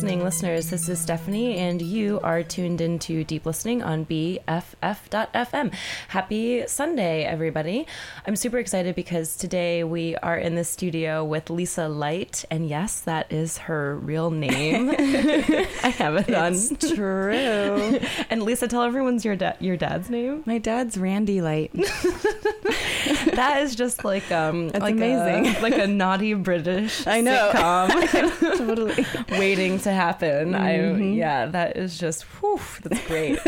listening listeners. This is Stephanie, and you are tuned into Deep Listening on BFF.FM. Happy Sunday, everybody. I'm super excited because today we are in the studio with Lisa Light, and yes, that is her real name. I have it on. It's true. and Lisa, tell everyone's your, da- your dad's name. My dad's Randy Light. that is just like um That's like amazing. a, like a naughty British I know. sitcom totally. waiting to happen. I Mhm. yeah, that is just whew, that's great.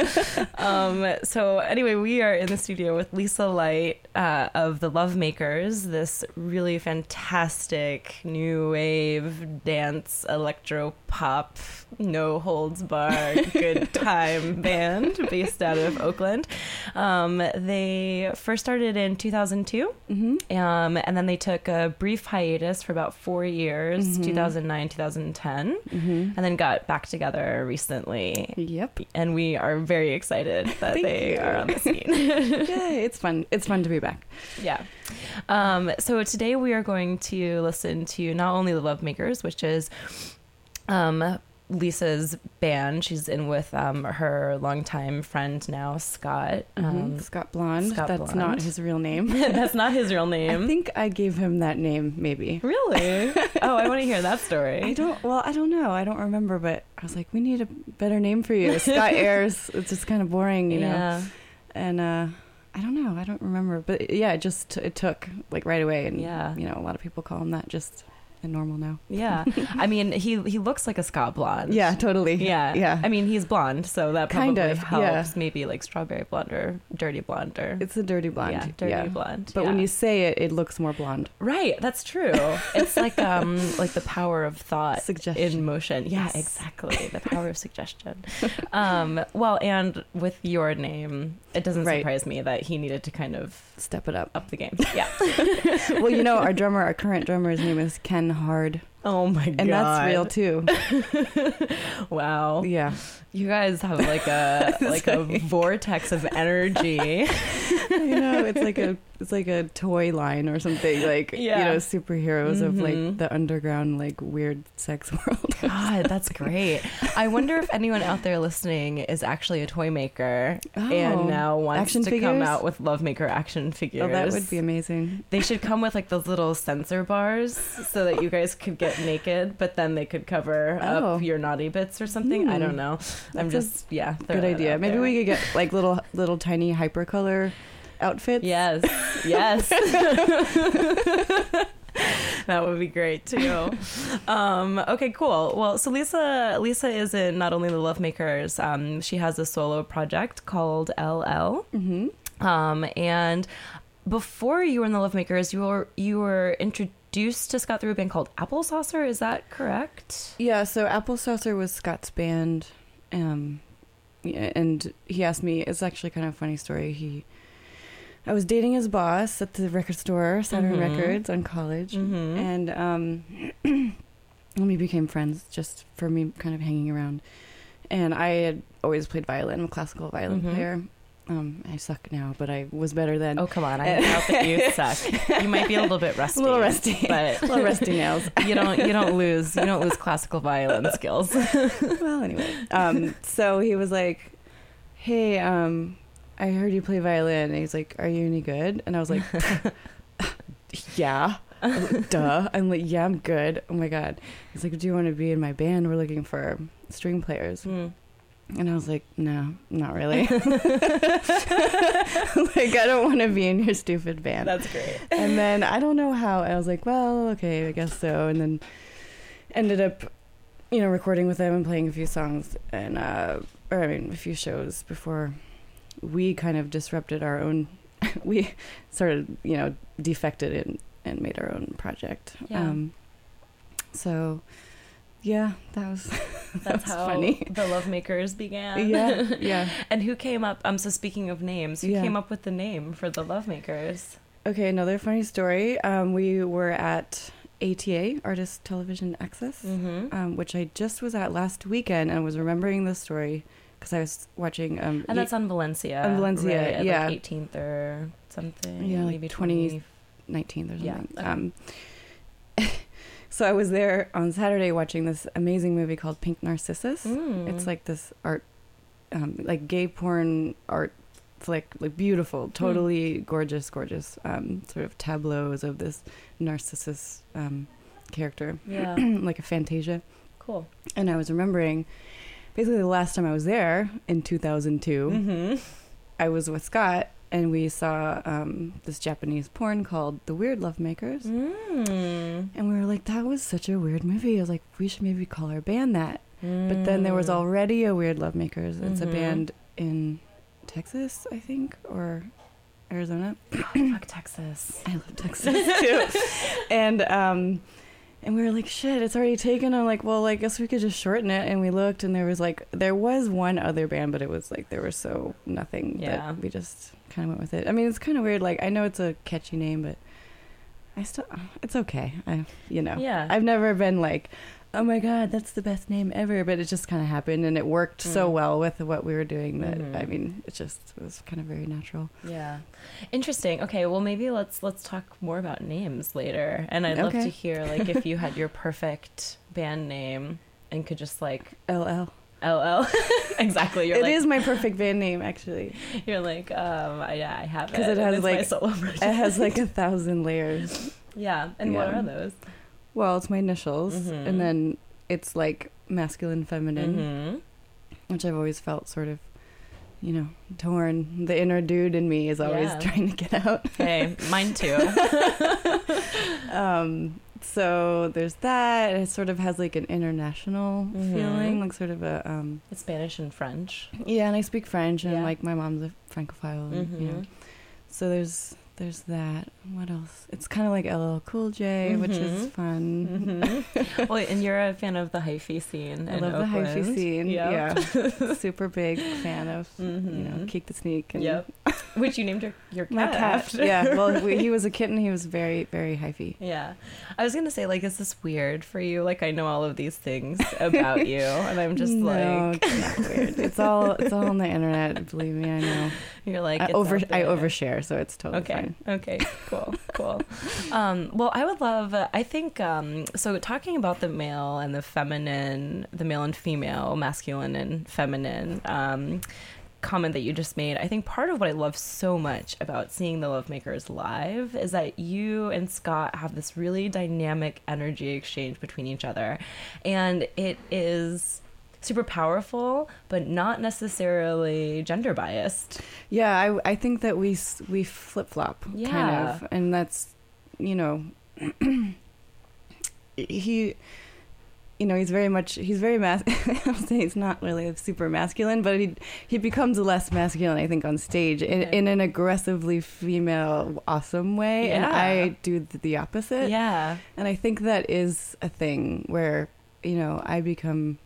um so anyway, we are in the studio with Lisa Light uh, of the Lovemakers, this really fantastic new wave dance electro pop no holds barred good time band based out of Oakland. Um, they first started in 2002 hmm um, and then they took a brief hiatus for about four years, Mhm. 2009, 2010, hmm and then got back together recently. Yep. And we are very excited that they you. Are on the scene. Yay! It's fun. It's fun to be back. yeah. Um, so today we are going to listen to not only the Love Makers, which is um, Lisa's band. She's in with um, her longtime friend now, Scott. Mhm. Um, Scott Blonde. Scott That's Blonde. not his real name. that's not his real name. I think I gave him that name. Maybe. Really? oh, I want to hear that story. I don't. Well, I don't know. I don't remember. But I was like, we need a better name for you. Scott Ayers. It's just kind of boring, you know. Yeah. And uh, I don't know. I don't remember. But yeah, it just it took like right away. And Yeah. you know, a lot of people call him that. Just a normal now. Yeah. I mean, he he looks like a Scott blonde. Yeah, totally. Yeah. yeah. I mean, he's blonde, so that Kind probably of, helps. yeah. Maybe like strawberry blonde or dirty blonde or It's a dirty blonde. yeah, dirty blonde. But when you say it, it looks more blonde. right, that's true. it's like um like the power of thought Suggestion. in motion. Yeah, Yes. exactly. The power of suggestion. Um, well, and with your name, it doesn't Right. surprise me that he needed to kind of Step it up. up the game. Yeah. well, you know, our drummer, our current drummer's name is Ken Hard, oh my god. and that's real too. wow. Yeah. You guys have like a like a vortex of energy. you know, it's like a it's like a toy line or something like Yeah. you know superheroes of Mhm. like the underground like weird sex world. God, that's great. I wonder if anyone out there listening is actually a toy maker and Oh. now wants Action to come out with Lovemaker action figures. Oh, that would be amazing. They should come with like those little sensor bars so that you guys could get naked, but then they could cover Oh. up your naughty bits or something. I Hmm. don't know. I'm just yeah. Good idea. Maybe there. we could get like little little tiny hypercolor outfits. Yes, yes. that would be great too. Um, okay, cool. Well, so Lisa, Lisa is in not only the Love Makers. Um, she has a solo project called LL. hmm Um, and before you were in the Love Makers, you were you were introduced to Scott through a band called Apple Saucer. Is that correct? Yeah. So Apple Saucer was Scott's band, um, and he asked me. It's actually kind of a funny story. He, I was dating his boss at the record store, Saturn Mhm. Records, on college, Mm-hmm. and um, we became friends just for me kind of hanging around. And I had always played violin. I'm a classical violin Mhm. player. Um, I suck now, but I was better then. oh come on! I doubt that you suck. You might be a little bit rusty. a little rusty, but a little rusty nails. you don't you don't lose you don't lose classical violin skills. well, anyway, um, so he was like, "Hey, um, I heard you play violin." And he's like, "Are you any good?" And I was like, "Yeah." I was like, Duh. I'm like, "Yeah, I'm good." Oh my god. He's like, "Do you want to be in my band? We're looking for string players." Hmm. And I was like, "No, not really." like, I don't want to be in your stupid band. That's great. and then I don't know how. I was like, well, okay, I guess so. And then ended up, you know, recording with them and playing a few songs and, uh, or I mean, a few shows before we kind of disrupted our own. we sort of, you know, defected and and made our own project. Yeah. Um, so, yeah, that was That's That's how funny. the Love Makers began. yeah, yeah. and who came up? Um. So speaking of names, who Yeah. came up with the name for the Love Makers? Okay, another funny story. Um, we were at ATA, Artist Television Access. Mm-hmm. um, which I just was at last weekend and was remembering this story because I was watching. Um, And that's on Valencia. On Valencia, right, at, yeah. Like 18th or something. Yeah, like maybe 20 20. 19th or something. okay. Um, So I was there on Saturday watching this amazing movie called Pink Narcissus. Mm. It's like this art, um, like gay porn art flick, like beautiful, totally gorgeous, gorgeous, um, sort of tableaus of this Narcissus um, character, yeah, like a Fantasia. cool. And I was remembering, basically the last time I was there in 2002, Mm-hmm. I was with Scott and we saw um, this Japanese porn called The Weird Lovemakers. Mm. And we were like, that was such a weird movie. I was like, we should maybe call our band that. But then there was Mm. already a Weird Lovemakers. It's Mhm. a band in Texas, I think, or Arizona. Fuck Texas. I love Texas too. and um and we were like, shit, it's already taken. I'm like, well, I guess we could just shorten it. And we looked, and there was like, there was one other band, but it was like, there was so nothing Yeah. that we just kind of went with it. I mean, it's kind of weird. Like, I know it's a catchy name, but I still, it's okay. I, you know, Yeah. I've never been like, oh my god, that's the best name ever. But it just kind of happened, and it worked so Mm. well with what we were doing that Mhm. I mean, it just it was kind of very natural. Yeah. Interesting. Okay, well maybe let's let's talk more about names later. And I'd love to hear like if you had your perfect band name and could just like LL. LL. exactly. You're It like is my perfect band name, actually. you're like um I, yeah, I have it. 'Cause it has, like- It has like a thousand layers. Yeah. And what are those? Well, it's my initials, Mhm. and then it's like masculine, feminine, Mm-hmm. which I've always felt sort of, you know, torn. The inner dude in me is always Yeah. trying to get out. Okay, mine too. Um, so there's that. It sort of has like an international Mhm. feeling, like sort of a um, It's Spanish and French. yeah. And I speak French, and Yeah. like my mom's a francophile, and, you know. Mhm. So there's there's that. What else? It's kind of like LL Cool J, which is Mhm. fun. Mhm. well, and you're a fan of the hyphy scene. I love the hyphy scene. Yep. Yeah, super big fan of you know Mhm. Keak the Sneak. And Yep. Which you named your your cat. my cat. yeah, well, we, he was a kitten. He was very very hyphy. Yeah. I was going to say, like, is this weird for you? Like, I know all of these things about you, and I'm just no, like, it's not weird. It's all it's all on the internet. Believe me, I know. you're like, I over I overshare, so it's totally Okay. fine. Okay. Cool. Cool. um, well, I would love. Uh, I think. Um, so talking about the male and the feminine, the male and female, masculine and feminine. Um, comment that you just made i think part of what i love so much about seeing the love makers live is that you and scott have this really dynamic energy exchange between each other and it is super powerful but not necessarily gender biased Yeah, I I think that we we flip flop kind of, and that's you know he. You know, he's very much he's very mas. I'll say he's not really super masculine, but he he becomes less masculine, I think, on stage in, in an aggressively female, awesome way, and I do the opposite. yeah And I think that is a thing where, you know, I become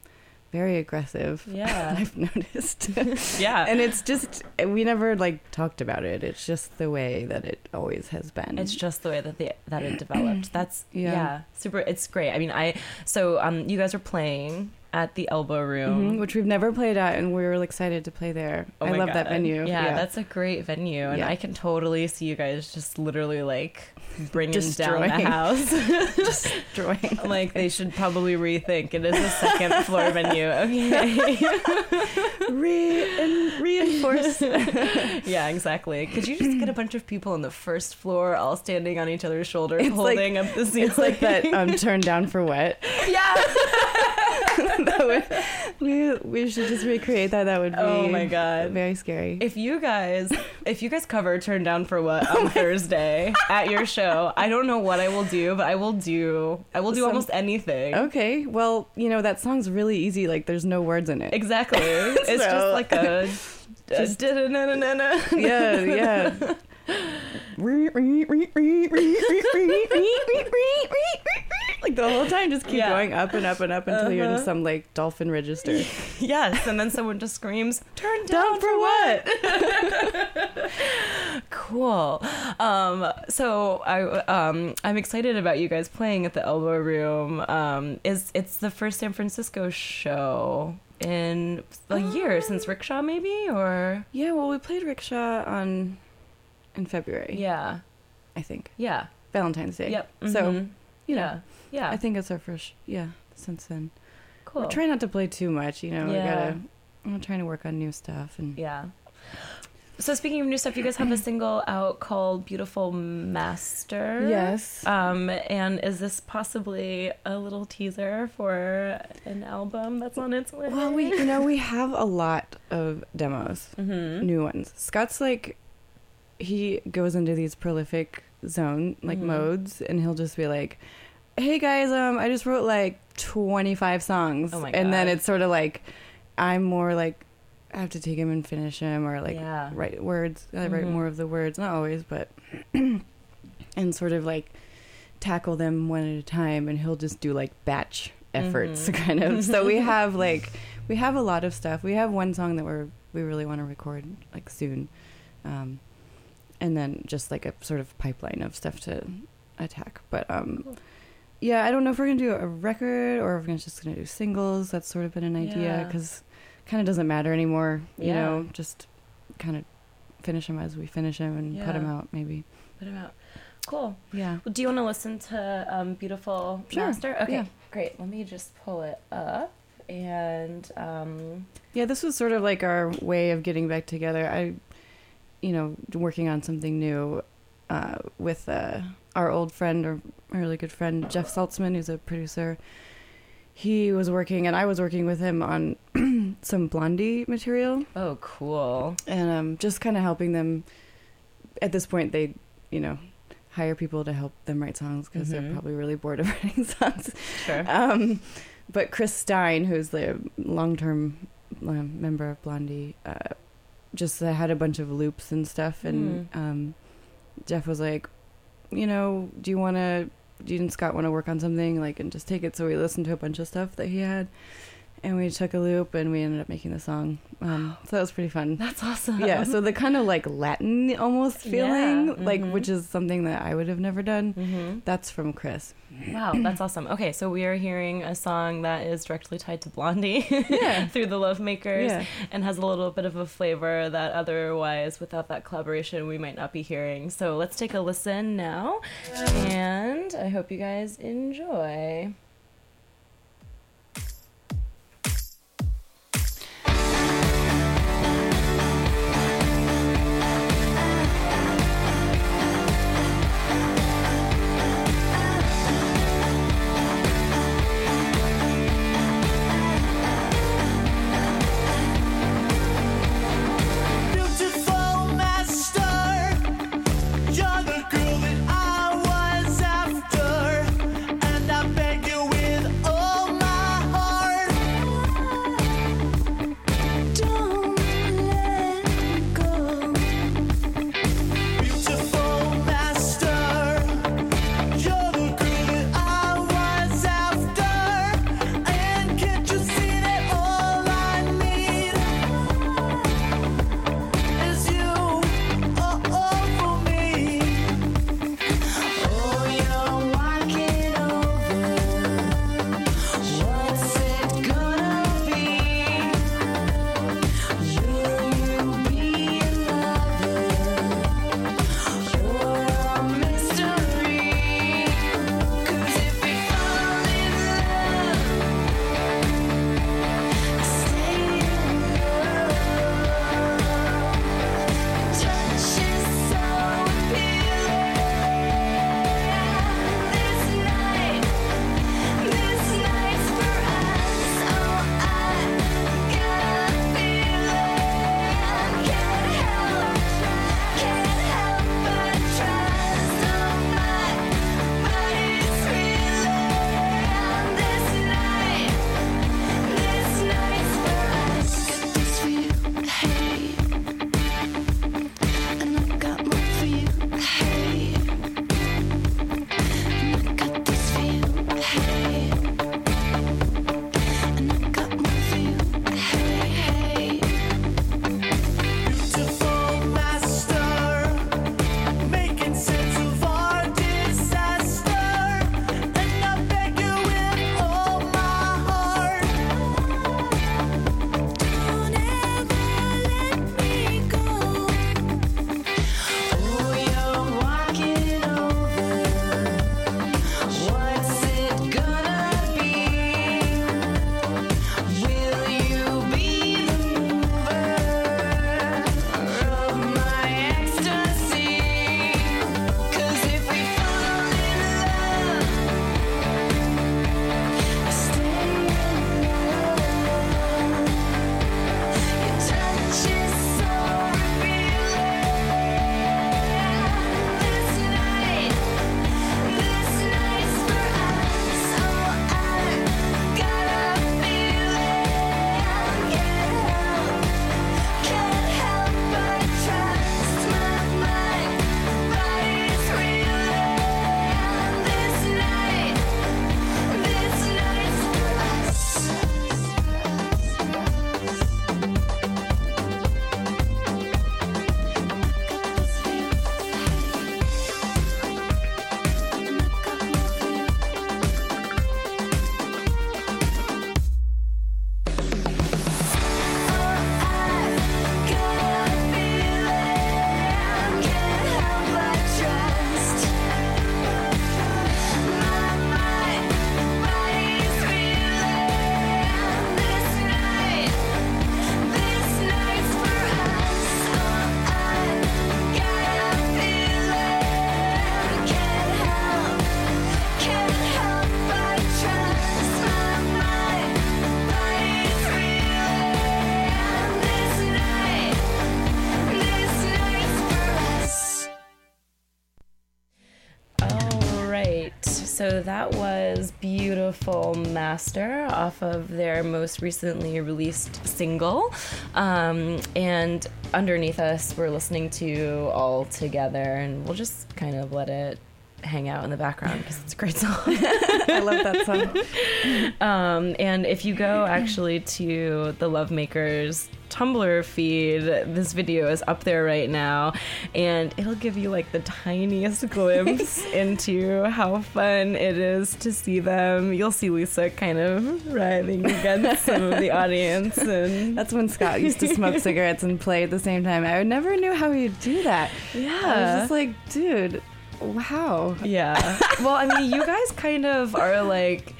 very aggressive. Yeah. I've noticed. yeah and it's just, we never like talked about it. It's just the way that it always has been. It's just the way that the that it developed. That's yeah. Yeah. super. It's great. I mean, I so um, you guys are playing at the Elbow Room. Mhm, which we've never played at, and we were excited to play there. Oh I love that venue. Yeah, that's a great venue, and Yeah. I can totally see you guys just literally like bringing down the house. destroying. like they should probably rethink. It is a second floor venue. Okay. Re- and reinforce. yeah, exactly. Could you just get a bunch of people on the first floor, all standing on each other's shoulders, It's like- holding up the ceiling? It's like that um, turn down for what? yeah. That would, we we should just recreate that. That would be Oh my god. very scary. If you guys, if you guys cover "Turn Down for What" on Thursday at your show, I don't know what I will do, but I will do. I will do Some- almost anything. Okay, well, you know that song's really easy. Like, there's no words in it. Exactly. It's just like a. Just- yeah, yeah. Like the whole time, just keep Yeah. going up and up and up until you're in Uh-huh. some like dolphin register. Yes, and then someone just screams, "Turn down, Down for what? cool. Um, so I um, I'm excited about you guys playing at the Elbow Room. Um, is it's the first San Francisco show in a year since Rickshaw, maybe or Yeah, well, we played rickshaw on in February. yeah, I think yeah, Valentine's Day. yep. So mhm. you know, Yeah. Yeah. I think it's our first, yeah, since then. cool. We're trying not to play too much, you know. Yeah. We gotta, I'm trying to work on new stuff and Yeah. So speaking of new stuff, you guys have a single out called "Beautiful Master." yes, Um, and is this possibly a little teaser for an album that's on its way? well, we you know we have a lot of demos, Mm-hmm. new ones. Scott's like, he goes into these prolific zone like Mhm. modes, and he'll just be like, "Hey guys, um, I just wrote like 25 songs," Oh my and then it's sort of like, I'm more like, I have to take him and finish him, or like yeah. write words. I write Mhm. more of the words, not always, but and sort of like tackle them one at a time. And he'll just do like batch efforts, Mhm. kind of. So we have like we have a lot of stuff. We have one song that we're we really want to record like soon, um, and then just like a sort of pipeline of stuff to attack. But um, Cool. Yeah, I don't know if we're gonna do a record or if we're just gonna do singles. That's sort of been an idea Yeah. because kind of doesn't matter anymore. You Yeah. know, just kind of finish them as we finish them and put them out maybe. Put 'em out. Cool. Yeah. Well, do you want to listen to um, "Beautiful Sure, Master"? Okay, yeah. great. Let me just pull it up and um, Yeah, this was sort of like our way of getting back together. I, you know, working on something new uh, with uh, our old friend or really good friend, Jeff Saltzman, who's a producer. He was working, and I was working with him on some Blondie material, oh, cool. and um, just kind of helping them. At this point, they, you know, hire people to help them write songs because Mhm. they're probably really bored of writing songs. Sure. Um, but Chris Stein, who's the long-term um, member of Blondie, uh, just uh, had a bunch of loops and stuff, and um, Jeff was like, you know, do you want to, do you and Scott want to work on something like and just take it? So we listened to a bunch of stuff that he had, and we took a loop and we ended up making the song. Um, so that was pretty fun. That's awesome. Yeah, so the kind of like Latin almost feeling, Yeah, like mhm. which is something that I would have never done. hmm That's from Chris. Wow, that's awesome. Okay, so we are hearing a song that is directly tied to Blondie Yeah. through the Love Makers Yeah. and has a little bit of a flavor that otherwise, without that collaboration, we might not be hearing. So let's take a listen now, and I hope you guys enjoy. Beautiful Master off of their most recently released single. Um, and underneath us, we're listening to All Together, and we'll just kind of let it hang out in the background because it's a great song. I love that song. Um, and if you go actually to the Lovemakers Tumblr feed, this video is up there right now, and it'll give you like the tiniest glimpse into how fun it is to see them. You'll see Lisa kind of writhing against some of the audience, and That's when Scott used to smoke cigarettes and play at the same time. I never knew how he'd do that. Yeah, I was just like, dude, wow. Yeah. Well, I mean, you guys kind of are like.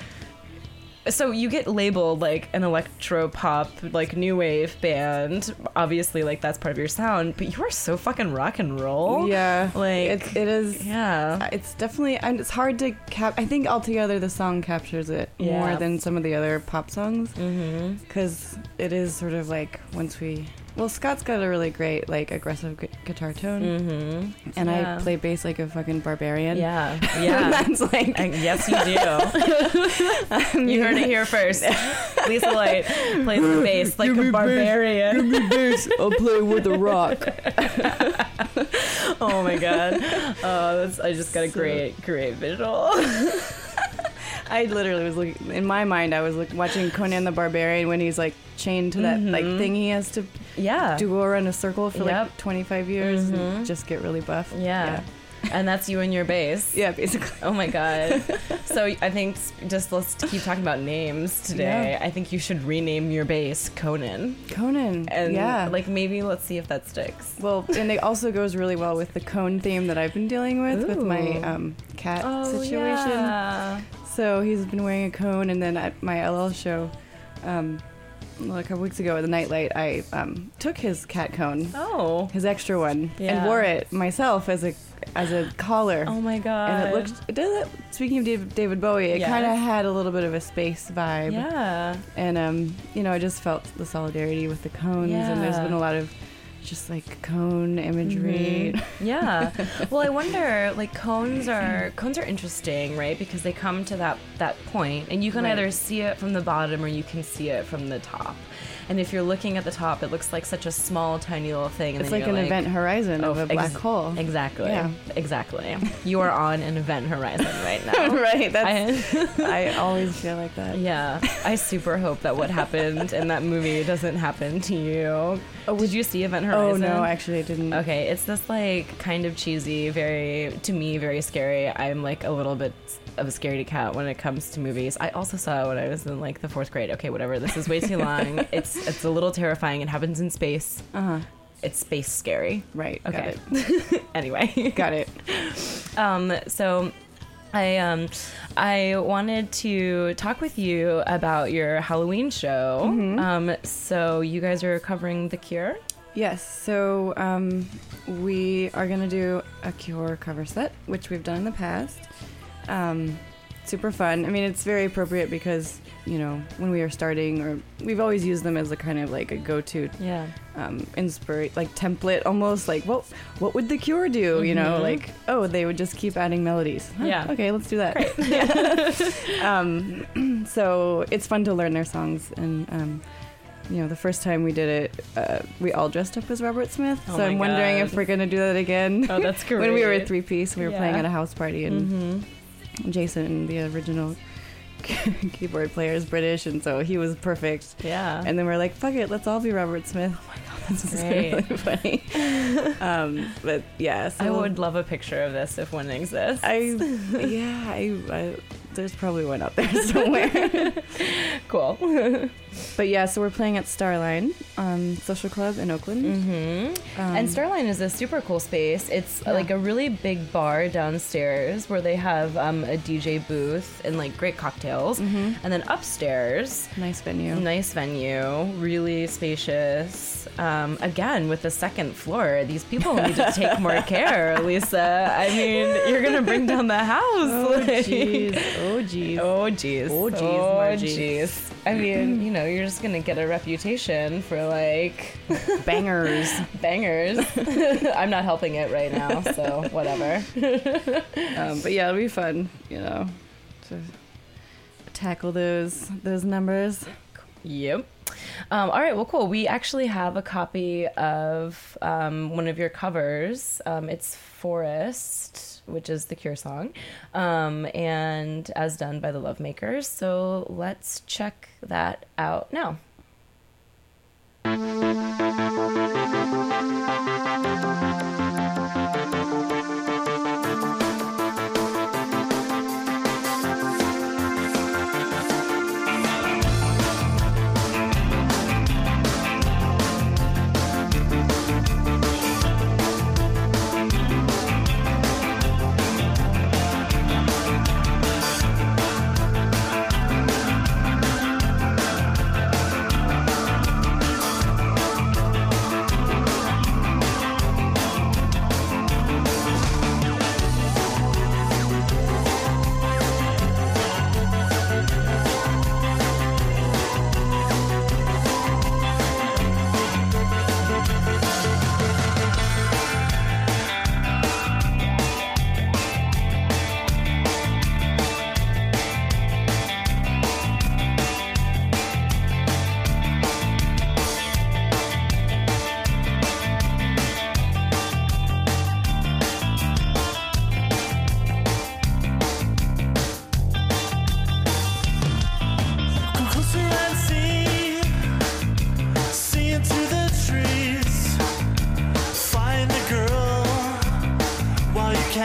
So you get labeled like an electro pop, like new wave band. Obviously, like that's part of your sound, but you are so fucking rock and roll. Yeah, Like, it, it is. yeah. It's definitely, and it's hard to cap. I think altogether the song captures it Yeah. more than some of the other pop songs Mm-hmm. because it is sort of like once we. Well, Scott's got a really great like aggressive gu- guitar tone, Mm-hmm. and yeah. I play bass like a fucking barbarian. Yeah. Yeah. that's like And yes, you do. you heard it here first. Lisa Light plays the bass like a barbarian. Give me bass. I'll play with a rock. Oh my god. Oh, that's, I just got a So- great, great visual. I literally was looking in my mind. I was like watching Conan the Barbarian when he's like chained to that like Mhm. thing he has to Yeah. do go around a circle for Yep. like 25 years and just get really buff. Yeah. And that's you and your bass. Yeah, basically. Oh my god. so I think s- just let's keep talking about names today. I think you should rename your bass Conan. Conan. And yeah. like maybe let's see if that sticks. well, and it also goes really well with the cone theme that I've been dealing with with my Ooh. um, cat Oh, situation. So he's been wearing a cone, and then at my LL show, um, well, a couple weeks ago at the Nightlight, I um, took his cat cone, Oh. his extra one, Yeah. and wore it myself as a as a collar. Oh my god. and it looked. It does. Speaking of David, David Bowie, it Yes. kind of had a little bit of a space vibe. Yeah. And um, you know, I just felt the solidarity with the cones, and there's Yeah. been a lot of just like cone imagery. Mhm. Yeah. well, I wonder like cones are cones are interesting, right? Because they come to that that point and you can Right. either see it from the bottom or you can see it from the top. And if you're looking at the top, it looks like such a small tiny little thing and It's like an event horizon of Oh, a black ex- hole. Exactly. Yeah. Exactly. You are on an event horizon right now. right. That's. I, I always feel like that. yeah, I super hope that what happened in that movie doesn't happen to you. Oh, Did you see Event Horizon? Oh no, actually, I didn't. Okay, it's this like kind of cheesy, very to me very scary. I'm like a little bit of a scaredy cat when it comes to movies. I also saw it when I was in like the fourth grade. Okay, whatever. This is way too long. it's it's a little terrifying. It happens in space. Uh huh. It's space scary. Right. Okay. Got it. Anyway, Got it. um, so. I um I wanted to talk with you about your Halloween show. Mhm. Um, so you guys are covering The Cure. Yes. So um, we are gonna do a Cure cover set, which we've done in the past. Um, super fun. I mean, it's very appropriate because you know when we are starting, or we've always used them as a kind of like a go-to Yeah. um, inspire like template almost like what what would the Cure do? You know, Mhm. like oh they would just keep adding melodies. Huh, Yeah. Okay, let's do that. um, so it's fun to learn their songs and. Um, you know, the first time we did it, uh, we all dressed up as Robert Smith. Oh so I'm wondering if we're gonna do that again. Oh, that's great. when we were a three piece, we were playing at a house party, and hmm Jason, the original keyboard player, is British, and so he was perfect. Yeah. And then we're like, fuck it, let's all be Robert Smith. Oh my god, this is great. really funny. um, but yeah, so I would love a picture of this if one exists. I yeah, I, I there's probably one out there somewhere. cool. but yeah, so we're playing at Starline um, Social Club in Oakland. hmm Um, and Starline is a super cool space. It's Yeah. like a really big bar downstairs where they have um, a DJ booth and like great cocktails. mhm, And then upstairs, nice venue. nice venue, really spacious. Um, again, with the second floor, these people need to take more care, Lisa. I mean, you're gonna bring down the house. Oh like- jeez, oh jeez. Oh jeez. Oh, jeez, Oh jeez. I mean, you know, you're just gonna get a reputation for like Bangers. bangers. I'm not helping it right now, so whatever. um, but yeah, it'll be fun. You know, to tackle those those numbers. Yep. Um, all right. Well, cool. We actually have a copy of um, one of your covers. Um, it's Forest, which is the Cure song, um, and as done by the Love Makers. So let's check that out now.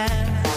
man.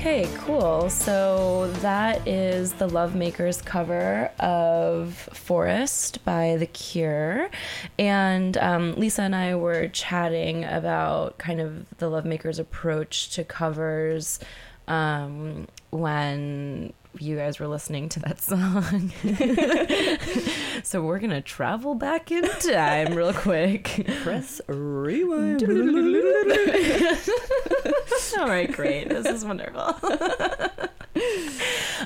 Okay, cool. So that is the Lovemakers cover of Forest by The Cure. And um, Lisa and I were chatting about kind of the Lovemakers approach to covers um, when you guys were listening to that song. so we're going to travel back in time real quick. Press rewind. All right, great. This is wonderful.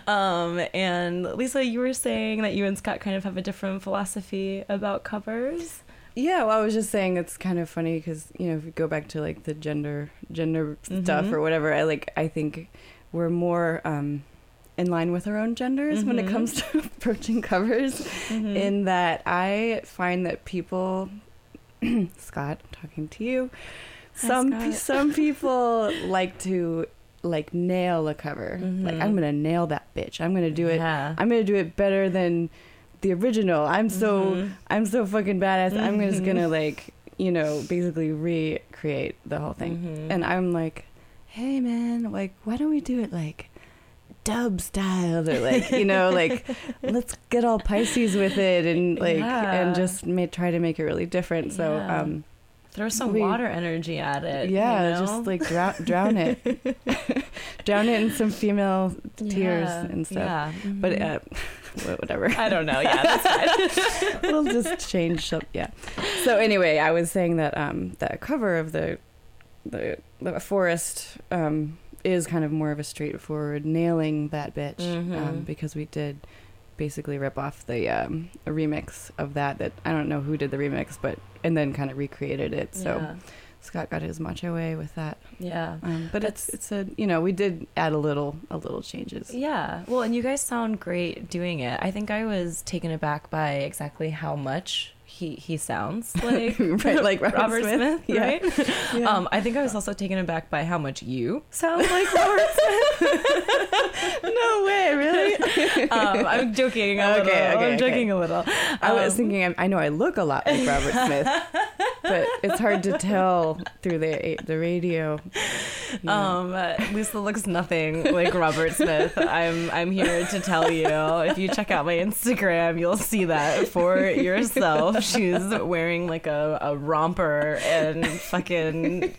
um, and Lisa, you were saying that you and Scott kind of have a different philosophy about covers. Yeah, well, I was just saying it's kind of funny because you know if you go back to like the gender gender stuff Mhm. or whatever, I like I think we're more um, in line with our own genders when it Mhm. comes to approaching covers. Mm-hmm. In that I find that people, Scott, I'm talking to you, Hi, some some people like to like nail a cover. Like Mhm. I'm gonna nail that bitch. I'm gonna do it. Yeah. I'm gonna do it better than the original. I'm so Mhm. I'm so fucking badass. I'm just Mhm. gonna like, you know, basically recreate the whole thing. And I'm like, hey man, like, why don't we do it like dub style They're like, you know, like let's get all Pisces with it and like Yeah. and just may, try to make it really different. So Yeah. um, throw some we- water energy at it. yeah, you know? just like drown drown it, drown it in some female tears Yeah, and stuff. Yeah. But Mhm. uh, whatever. I don't know. Yeah, that's fine. we'll just change some yeah so anyway i was saying that um that cover of the the, the forest um is kind of more of a straightforward nailing that bitch um, Mhm. because we did basically rip off the um a remix of that that i don't know who did the remix but and then kind of recreated it so yeah. scott got his macho way with that yeah. um, but That's- it's it's a you know we did add a little a little changes Yeah. Well, and you guys sound great doing it. I think I was taken aback by exactly how much he he sounds like right like robert, Robert Smith, Yeah. right? Yeah. Um, I think I was also taken aback by how much you sound like Robert Smith. no way really Um, I'm joking a Okay, little. okay, I'm okay. joking a little. I was Um, thinking, I, I know I look a lot like Robert Smith, but it's hard to tell through the the radio. you know. Um, uh, Lisa looks nothing like Robert Smith. I'm I'm here to tell you. If you check out my Instagram, you'll see that for yourself. She's wearing like a, a romper and fucking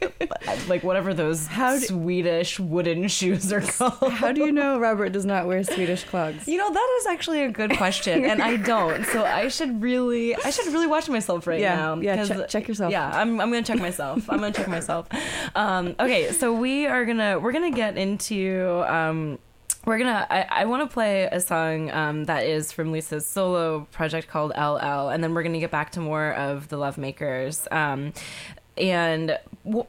like whatever those How do- Swedish wooden shoes are called. How do you know Robert does not wear Swedish clogs? You know that is actually a good question, and I don't. So I should really, I should really watch myself right yeah, now. yeah. Check, check yourself. yeah, I'm, I'm gonna check myself. I'm gonna check myself. Um, okay, so we are gonna we're gonna get into um, we're gonna I, I want to play a song um, that is from Lisa's solo project called LL, and then we're gonna get back to more of the Love Makers. Um, and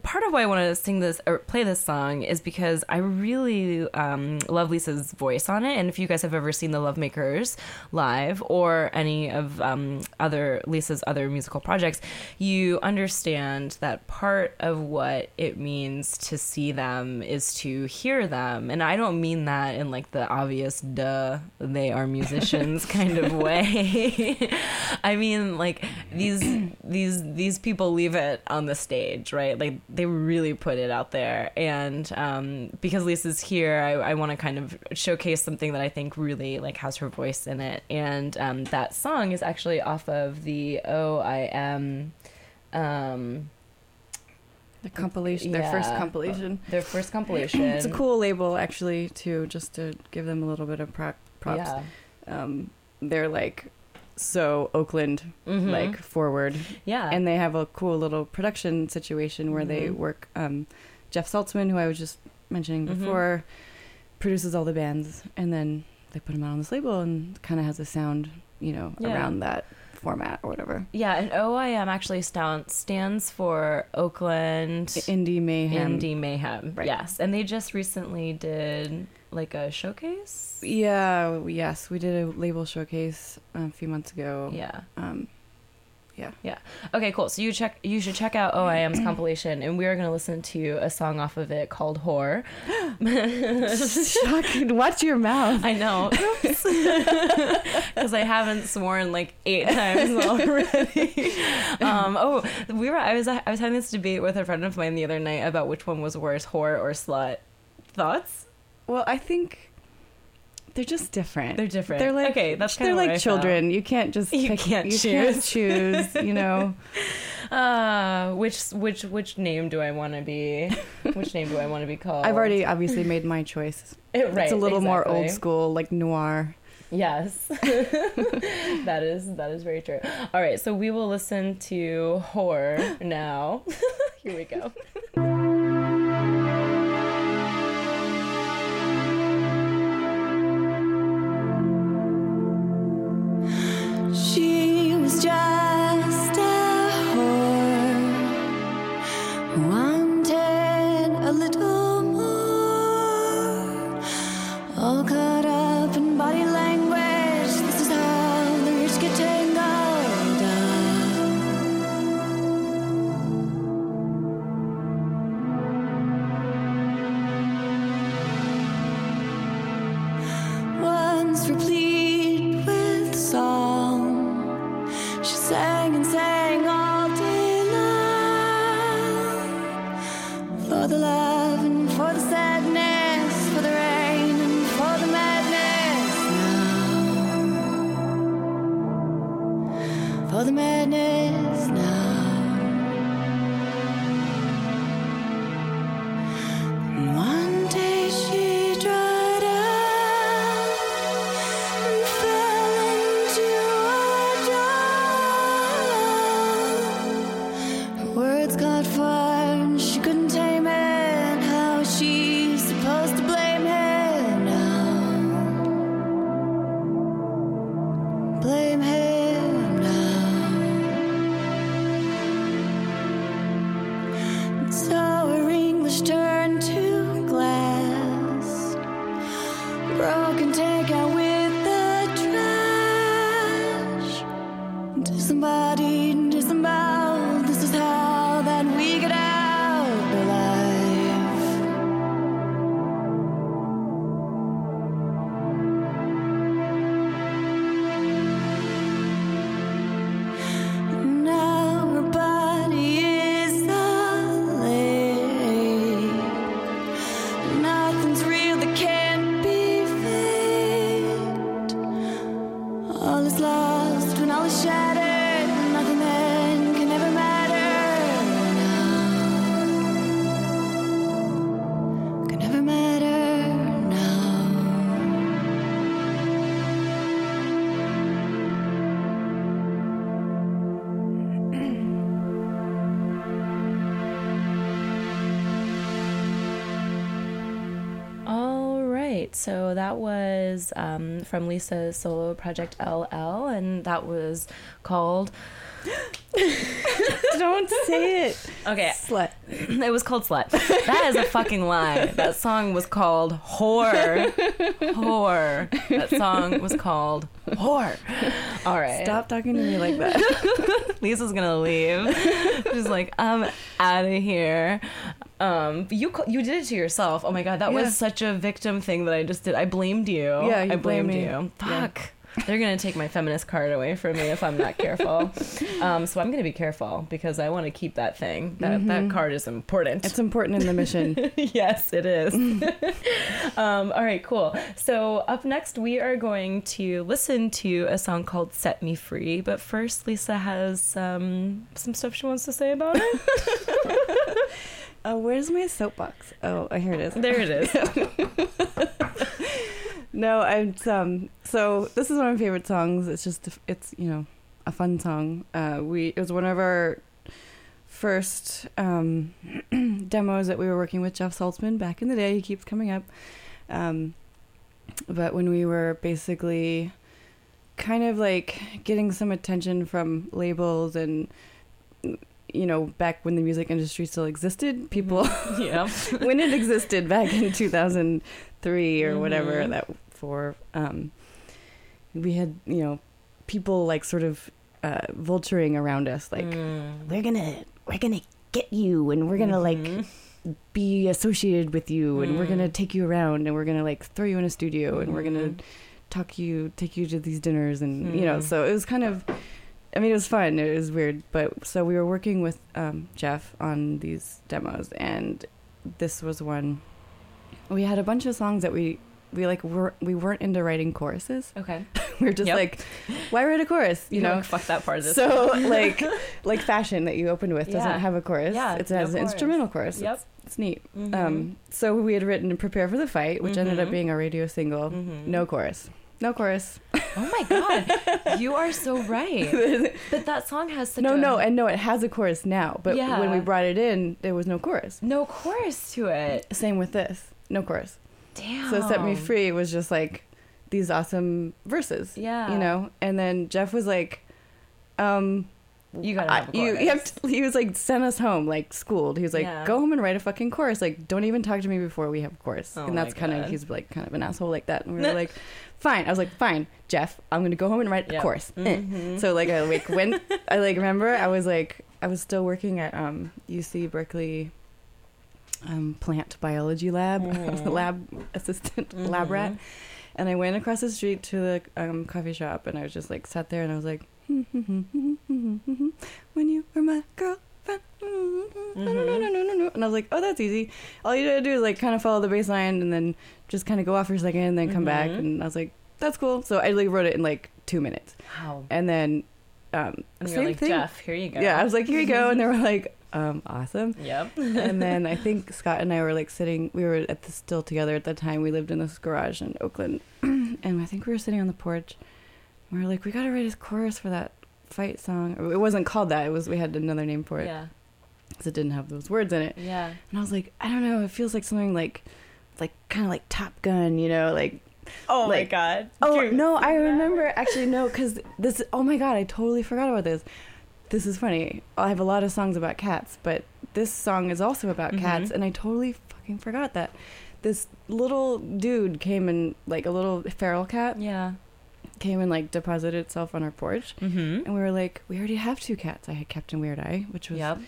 part of why I want to sing this or play this song is because I really um, love Lisa's voice on it. And if you guys have ever seen the Lovemakers live or any of um, other Lisa's other musical projects, you understand that part of what it means to see them is to hear them. And I don't mean that in like the obvious duh they are musicians kind of way. I mean like these these these people leave it on the stage, right? Like they really put it out there. And um, because Lisa's here, I, I want to kind of showcase something that I think really like has her voice in it. And um, that song is actually off of the Oh OIM. Um, the compilation, their first compilation. their first compilation. It's a cool label, actually, too. Just to give them a little bit of pro- props. Yeah. Um, they're like so Oakland, Mhm. like forward, yeah. and they have a cool little production situation where they Mhm. work. Um, Jeff Saltzman, who I was just mentioning Mhm. before, produces all the bands, and then they put them out on this label, and kind of has a sound, you know, Yeah. around that format or whatever. yeah, and OIM actually stand, stands for Oakland Indie mayhem. Indie Mayhem. Right. Yes, and they just recently did like a showcase. Yeah, yes, we did a label showcase a few months ago. Yeah. Um, yeah. Yeah. Okay, cool. So you check you should check out OIM's compilation and we are going to listen to a song off of it called Whore. shocking. Watch your mouth. I know. Cuz I haven't sworn like 8 times already. um oh, we were I was I was having this debate with a friend of mine the other night about which one was worse, whore or slut. Thoughts? Well, I think they're just different. They're different. They're like okay. That's they're like I children. You can't just You pick, can't you choose. can't choose. You know, Uh, which which which name do I want to be? Which name do I want to be called? I've already obviously made my choice. It- right. it's a little more old school, like noir. Yes, that is that is very true. All right, so we will listen to horror now. Here we go. Was um, from Lisa's solo project LL, and that was called. Don't say it. Okay, Slut. it was called Slut. That is a fucking lie. That song was called Whore. Whore. That song was called Whore. All right. Stop talking to me like that. Lisa's gonna leave. She's like, I'm out of here. Um, you you did it to yourself. Oh my god, that Yeah. was such a victim thing that I just did. I blamed you. Yeah, you I blamed me. you. Yeah. Fuck. They're gonna take my feminist card away from me if I'm not careful. um, so I'm gonna be careful because I want to keep that thing. That that card is important. It's important in the mission. yes, it is. um, all right, cool. So up next, we are going to listen to a song called "Set Me Free." But first, Lisa has um, some stuff she wants to say about it. Uh, where's my soapbox? Oh, here it is. there it is. No, I'm um. So this is one of my favorite songs. It's just it's you know a fun song. Uh, we it was one of our first um demos that we were working with Jeff Saltzman back in the day. He keeps coming up. Um, but when we were basically kind of like getting some attention from labels and you know back when the music industry still existed, people yeah. when it existed back in 2003 or whatever Mhm. that for um we had you know people like sort of uh vulturing around us like Mm. we're gonna we're gonna get you and we're gonna like Mhm. be associated with you and we're gonna Mm. take you around and we're gonna like throw you in a studio and we're gonna Mhm. talk you take you to these dinners and you know Mm. so it was kind of I mean, it was fun. It was weird, but so we were working with um, Jeff on these demos, and this was one we had a bunch of songs that we we like were we weren't into writing choruses. Okay. we were just Yep. like, why write a chorus? You You know, fuck that part of this. So like like fashion that you opened with Yeah. doesn't have a chorus. Yeah, it no has an chorus. instrumental chorus. Yep. It's, it's neat. Mhm. Um, so we had written "Prepare for the Fight," which ended up Mhm. being a radio single. Mhm. No chorus. No chorus. Oh my god, you are so right. But that song has such no, a no, and no, it has a chorus now. But when we brought it in, there was no chorus. no chorus to it. Same with this. No chorus. Damn. So "Set Me Free" was just like these awesome verses. Yeah. You know, and then Jeff was like, um. You gotta have a you, you have to, he was like sent us home like schooled. He was like Yeah. go home and write a fucking chorus like don't even talk to me before we have a chorus Oh and that's kind of he's like kind of an asshole like that. And we were like fine. I was like fine jeff i'm gonna go home and write a Yep. chorus Eh. Mhm. so like i like went i like remember i was like i was still working at um uc berkeley um plant biology lab I was Mhm. lab assistant lab rat. And I went across the street to the um, coffee shop, and I was just like sat there, and I was like, "When you were my girlfriend," Mm-hmm. No no no no no no no. And I was like, "Oh, that's easy. All you gotta do is like kind of follow the bass line, and then just kind of go off for a second, and then come back." Mhm. And I was like, "That's cool." So I like wrote it in like two minutes, Wow. and then um, And same like thing. Jeff. Here you go. Yeah, I was like, "Here you go," and they were like, um, "Awesome." Yep. and then I think Scott and I were like sitting. We were at the still together at the time. We lived in this garage in Oakland, and I think we were sitting on the porch. And we were like, we gotta write a chorus for that fight song. It wasn't called that. It was we had another name for it Yeah. because it didn't have those words in it. Yeah. And I was like, I don't know. It feels like something like, like kind of like Top Gun, you know, like. Oh Like- my god. Oh Dude. no, I remember actually no, because this. Oh my god, I totally forgot about this. This is funny. I have a lot of songs about cats, but this song is also about Mhm. cats, and I totally fucking forgot that. This little dude came and like a little feral cat Yeah. Came and like deposited itself on our porch, Mm-hmm. and we were like, we already have two cats. I had Captain Weird Eye, which was Yep.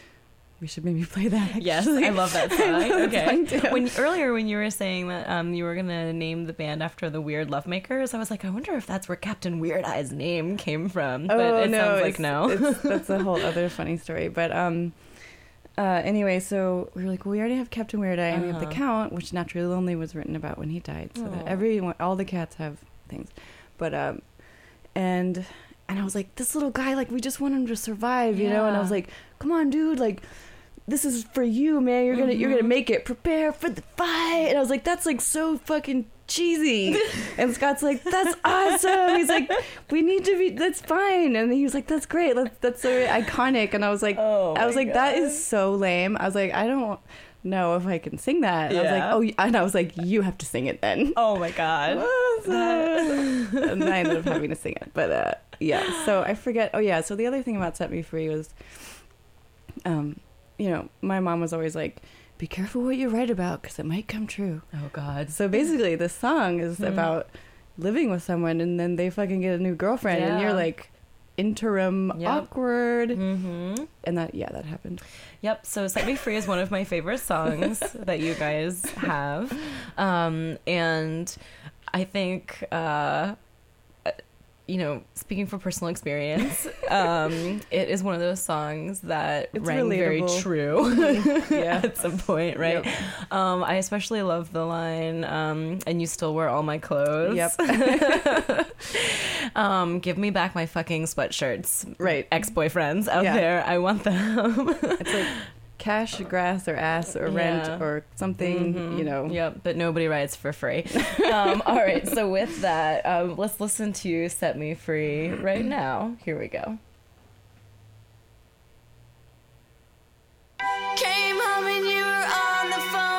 we should maybe play that. Yes. I love that song. okay. When earlier when you were saying that um you were gonna name the band after the Weird Lovemakers, I was like, I wonder if that's where Captain Weird Eye's name came from. But oh it no, sounds like no. it's, that's a whole other funny story. But um, uh, anyway, so we were like, well, we already have Captain Weird Eye, and we have the Uh-huh. Count, which Naturally Lonely was written about when he died, so that Aw. everyone, all the cats have things. But um, and and I was like, this little guy, like, we just want him to survive, you know. And I was like, come on, dude, like. This is for you, man. You're gonna you're gonna Mhm. make it. Prepare for the fight. And I was like, that's like so fucking cheesy. And Scott's like, that's awesome. He's like, we need to be. That's fine. And he was like, that's great. That's that's so iconic. And I was like, Oh I was like, that God. is so lame. I was like, I don't know if I can sing that. And I was like, oh, and I was like, you have to sing it then. Oh my god. and I ended up having to sing it. But uh, yeah, so I forget. Oh yeah, so the other thing about Set Me Free was, um, you know, my mom was always like, be careful what you write about because it might come true. Oh god. So basically, this song is Hmm. about living with someone and then they fucking get a new girlfriend and you're like interim Yep. awkward. Mm-hmm. And that, yeah, that happened. Yep. So "Set Me Free" is one of my favorite songs that you guys have, um, and I think, uh, uh, you know, speaking from personal experience, um, it is one of those songs that It's rang very true Yeah. at some point, right? Yep. Um, I especially love the line, um, "And you still wear all my clothes." Yep. um, give me back my fucking sweatshirts, Right. ex-boyfriends out Yeah. there. I want them. It's like cash, grass, or ass, or rent, Yeah. or something, Mhm. you know. Yep, but nobody rides for free. um, all right, so with that, um, let's listen to Set Me Free right now. Here we go. Came home and you were on the phone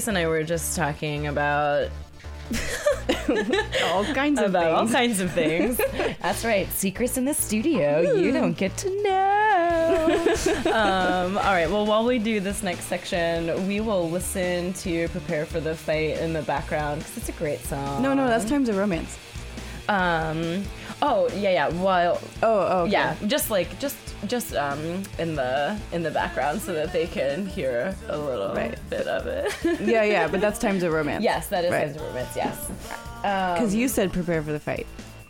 Lisa and I were just talking about all kinds of about all things. kinds of things. That's right, secrets in the studio you don't get to know. um, all right, well, while we do this next section, we will listen to "Prepare for the Fight" in the background because it's a great song. No, no, that's times of romance. Um, oh yeah, yeah. Well, Oh, oh, okay. yeah, just like just just um in the in the background so that they can hear a little Right. bit of it. yeah, yeah, but that's times of romance. yes, that is Right. Times of Romance. Yes. because you said prepare for the fight.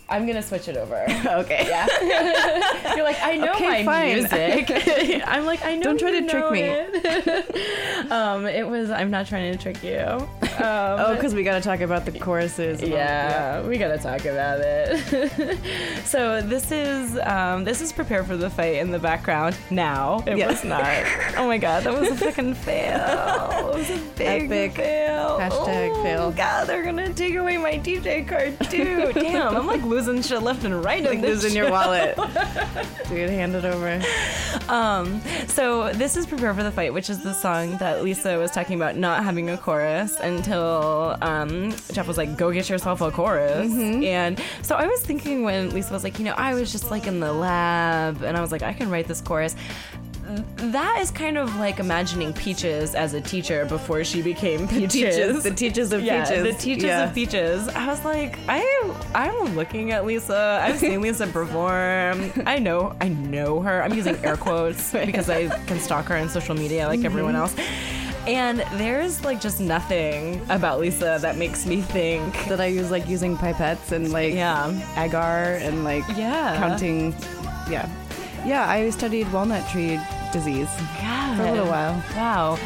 I'm gonna switch it over. Okay. Yeah. You're like, I know Okay, my fine. music. I'm like, I know. Don't try to trick know me. it. um, it was. I'm not trying to trick you. Um, Oh, because we got to talk about the choruses. and all- yeah, we gotta talk about it. so this is um, this is prepare for the fight in the background. Now it Yeah. was not. Oh my god, that was a fucking fail. It was a big Epic. fail. Hashtag oh, fail. God, they're gonna take away my DJ card too. Damn, I'm like losing shit left and right. Like this in your wallet. Dude, hand it over. um, so this is "Prepare for the Fight," which is the song that Lisa was talking about not having a chorus until um, Jeff was like, "Go get yourself a chorus." And so I was thinking when Lisa was like, "You know, I was just like in the lab," and I was like, "I can write this chorus." That is kind of like imagining Peaches as a teacher before she became Peaches. The teachers of yeah, peaches. the teachers Yeah. of peaches. I was like, I I'm looking at Lisa. I've seen Lisa perform. I know I know her. I'm using air quotes because I can stalk her on social media like everyone Mm-hmm. else. And there's like just nothing about Lisa that makes me think. that I use like using pipettes and like Yeah. agar and like Yeah. counting. Yeah, yeah. I studied walnut tree disease God. for a little while. Wow.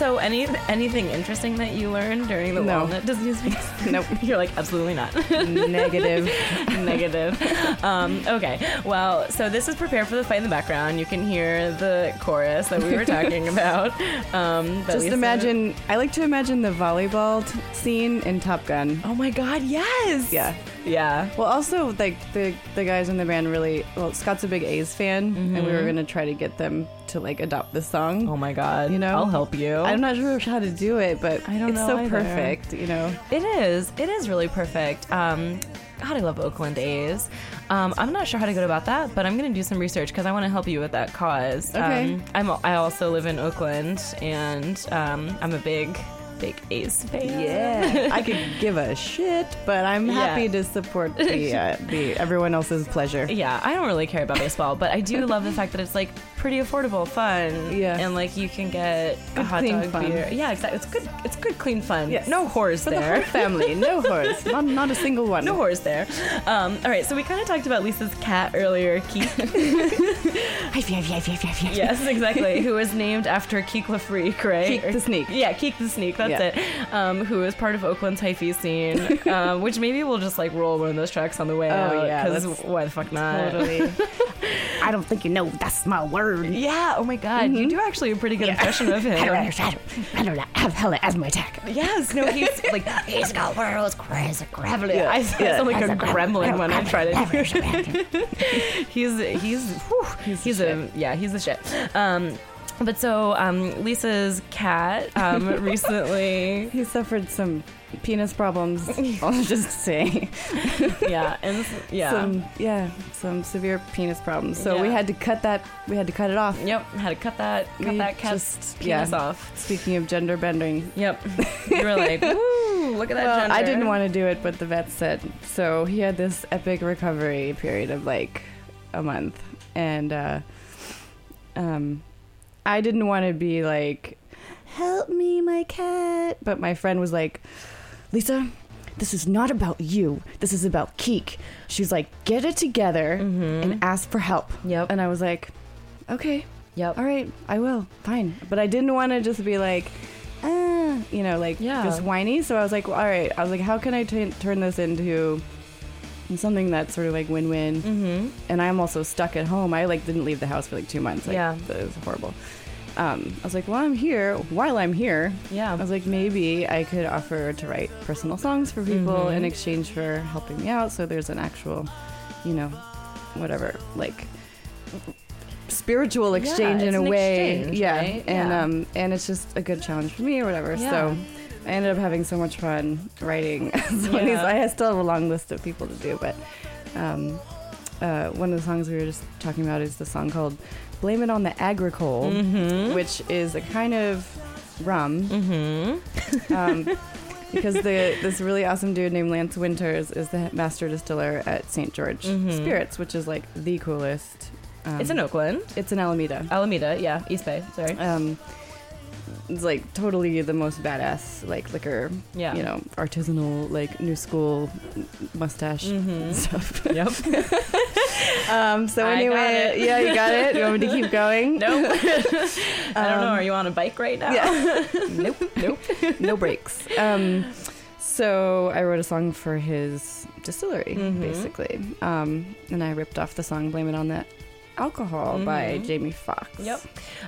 So any anything interesting that you learned during the No. walnut disease? Nope. You're like absolutely not. Negative. Negative. Um, okay. Well, so this is prepare for the fight in the background. You can hear the chorus that we were talking about. Um, Just Lisa- imagine. I like to imagine the volleyball t- scene in Top Gun. Oh my God! Yes. Yeah. Yeah. Well, also like the the guys in the band really. Well, Scott's a big A's fan, and we were gonna try to get them to like adopt the song. Oh my God. You know? I'll help you. I'm not sure how to do it, but I don't it's know so either. perfect. You know. It is. It is really perfect. Um, God, I love Oakland A's. Um, I'm not sure how to go about that, but I'm going to do some research because I want to help you with that cause. Okay. Um, I'm, I also live in Oakland, and um, I'm a big, big A's fan. Yeah, I could give a shit, but I'm Yeah. happy to support the uh, the everyone else's pleasure. Yeah, I don't really care about baseball, but I do love the fact that it's like pretty affordable, fun, Yeah. and like you can get a Good, hot clean dog fun. beer. Yeah, exactly. It's good. It's good, clean fun. Yes. No whores For the there. whole family, no horse, not not a single one. No whores there. Um, all right, so we kind of talked about Lisa's cat earlior, Keak. yes, exactly. who was named after Keak LaFreak, right? Keak Or- the Sneak. Yeah, Keak the Sneak. That's Yeah. it. Um, who is part of Oakland's hyphy scene, um, which maybe we'll just like roll one of those tracks on the way Oh, out. yeah, because why the fuck not? Totally. I don't think you know that's my word. Yeah. Oh my God, you do actually a pretty good impression of him. I don't have hell as my attack. Yes. No, he's like He's got world's crazy. I Yeah. sound like a gremlin when I try to. he's he's whew, he's, the a yeah he's the shit. Um, but so um, Lisa's cat um, recently He suffered some penis problems. I'll just say, yeah and yeah some yeah, some severe penis problems. So we had to cut that. We had to cut it off. yep had to cut that cut We that cat's just- penis yeah. off. Speaking of gender bending, Yep, you were like woo look at that. well, gender. I didn't want to do it, but the vet said so. He had this epic recovery period of like a month, and uh, um, I didn't want to be like, "Help me, my cat," but my friend was like, "Lisa." This is not about you. This is about Keak. She's like, get it together Mhm. and ask for help. Yep. And I was like, okay, Yep. all right, I will, fine. But I didn't want to just be like, ah, you know, like Yeah. just whiny. So I was like, well, all right. I was like, how can I t- turn this into something that's sort of like win-win? Mm-hmm. And I'm also stuck at home. I like didn't leave the house for like two months. Like, Yeah. it was horrible. Um, I was like, well, I'm here. While I'm here, Yeah. I was like, maybe I could offer to write personal songs for people Mhm. in exchange for helping me out. So there's an actual, you know, whatever, like spiritual exchange Yeah, in a way. exchange, yeah, right? and Yeah. um, and it's just a good challenge for me or whatever. Yeah. So I ended up having so much fun writing. some of these. Yeah. I still have a long list of people to do, but um, uh, one of the songs we were just talking about is the song called "Blame It on the Agricole," Mm-hmm. which is a kind of rum. Mm-hmm. Um, because the this really awesome dude named Lance Winters is the master distiller at St. George Mhm. Spirits, which is like the coolest. Um, It's in Oakland. It's in Alameda. Alameda, yeah, East Bay. Sorry. Um, it's like totally the most badass like liquor. Yeah. You know, artisanal like new school mustache Mhm. stuff. Yep. Um, so I anyway, yeah, you got it. You want me to keep going? Nope. I don't know. Um, Are you on a bike right now? Yeah. nope. Nope. no breaks. Um, so I wrote a song for his distillery, Mhm. basically. Um, and I ripped off the song "Blame It on the Alcohol" by Mhm. Jamie Foxx. Yep.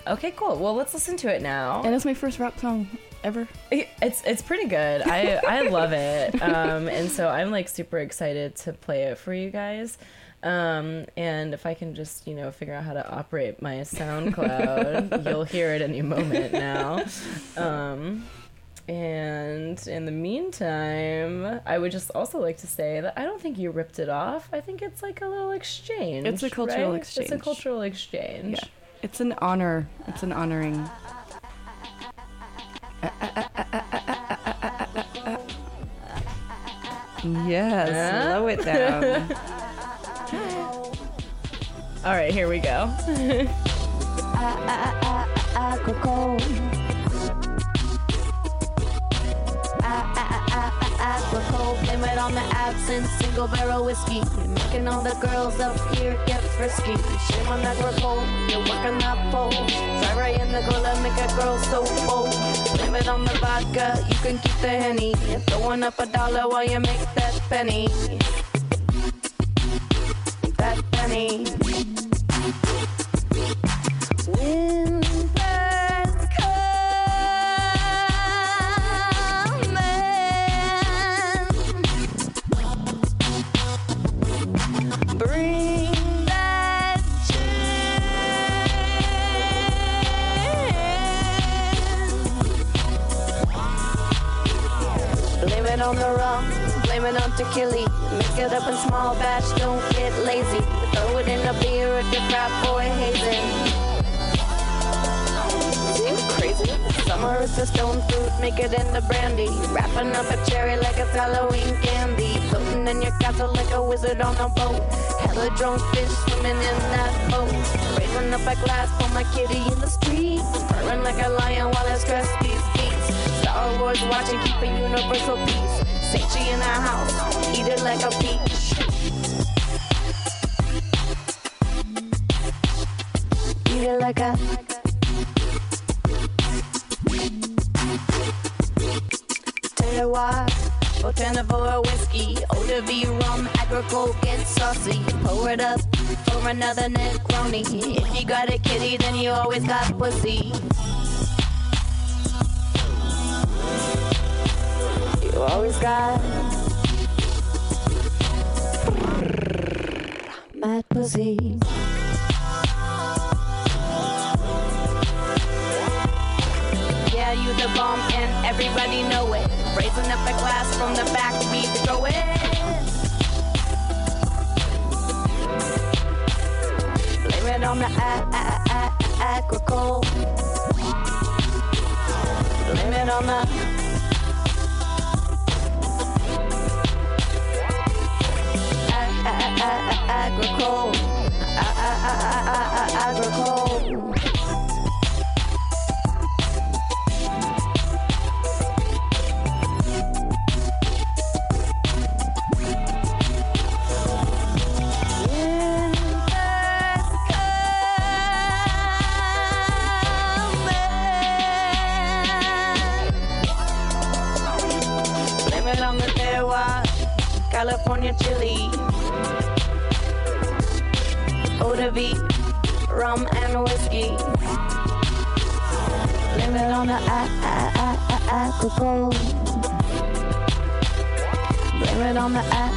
Okay, cool. Well, let's listen to it now. And it's my first rap song ever. It's it's pretty good. I I love it. Um, and so I'm like super excited to play it for you guys. Um, and if I can just you know figure out how to operate my SoundCloud, you'll hear it any moment now. Um, and in the meantime, I would just also like to say that I don't think you ripped it off. I think it's like a little exchange. It's a cultural right? It's a cultural exchange. Yeah. It's an honor. It's an honoring. Yes, Huh? slow it down. All right, here we go. Agricole. Blame it on the absinthe, single barrel whiskey. Making all the girls up here get frisky. Shame on that Agricole, you're working that pole. Try in the cola, make a girl so bold. Blame it on the vodka, you can keep the henny. You're throwing up a dollar while you make that penny. That penny. Winter's on the rum, blame it on tequila. Make it up in small batch, don't get lazy. Throw it in a beer if you're crap boy hazing. Seem crazy. Summer is the stone fruit, make it into brandy. Wrapping up a cherry like it's Halloween candy. Floating in your castle like a wizard on a boat. Hella drunk fish swimming in that boat. Raising up a glass for my kitty in the street. Purring like a lion while I stress these beats. Star Wars watching, keep a universal peace. Sanctuary in our house, eat it like a peach. Eat it like a. Tell you why. Botana for a whiskey, de vie rum, agricole, get saucy. Pour it up for another Negroni. If you got a kitty, then you always got pussy. Always got mad pussy. Yeah, you the bomb and everybody know it. Raising up a glass from the back, we throw it. Blame it on the a- a- a- a- agricole. Blame it on the. Agricole. Agricole. California chili, de vie, rum and whiskey. It on the a- a- a- a- alcohol. Blame it on the a-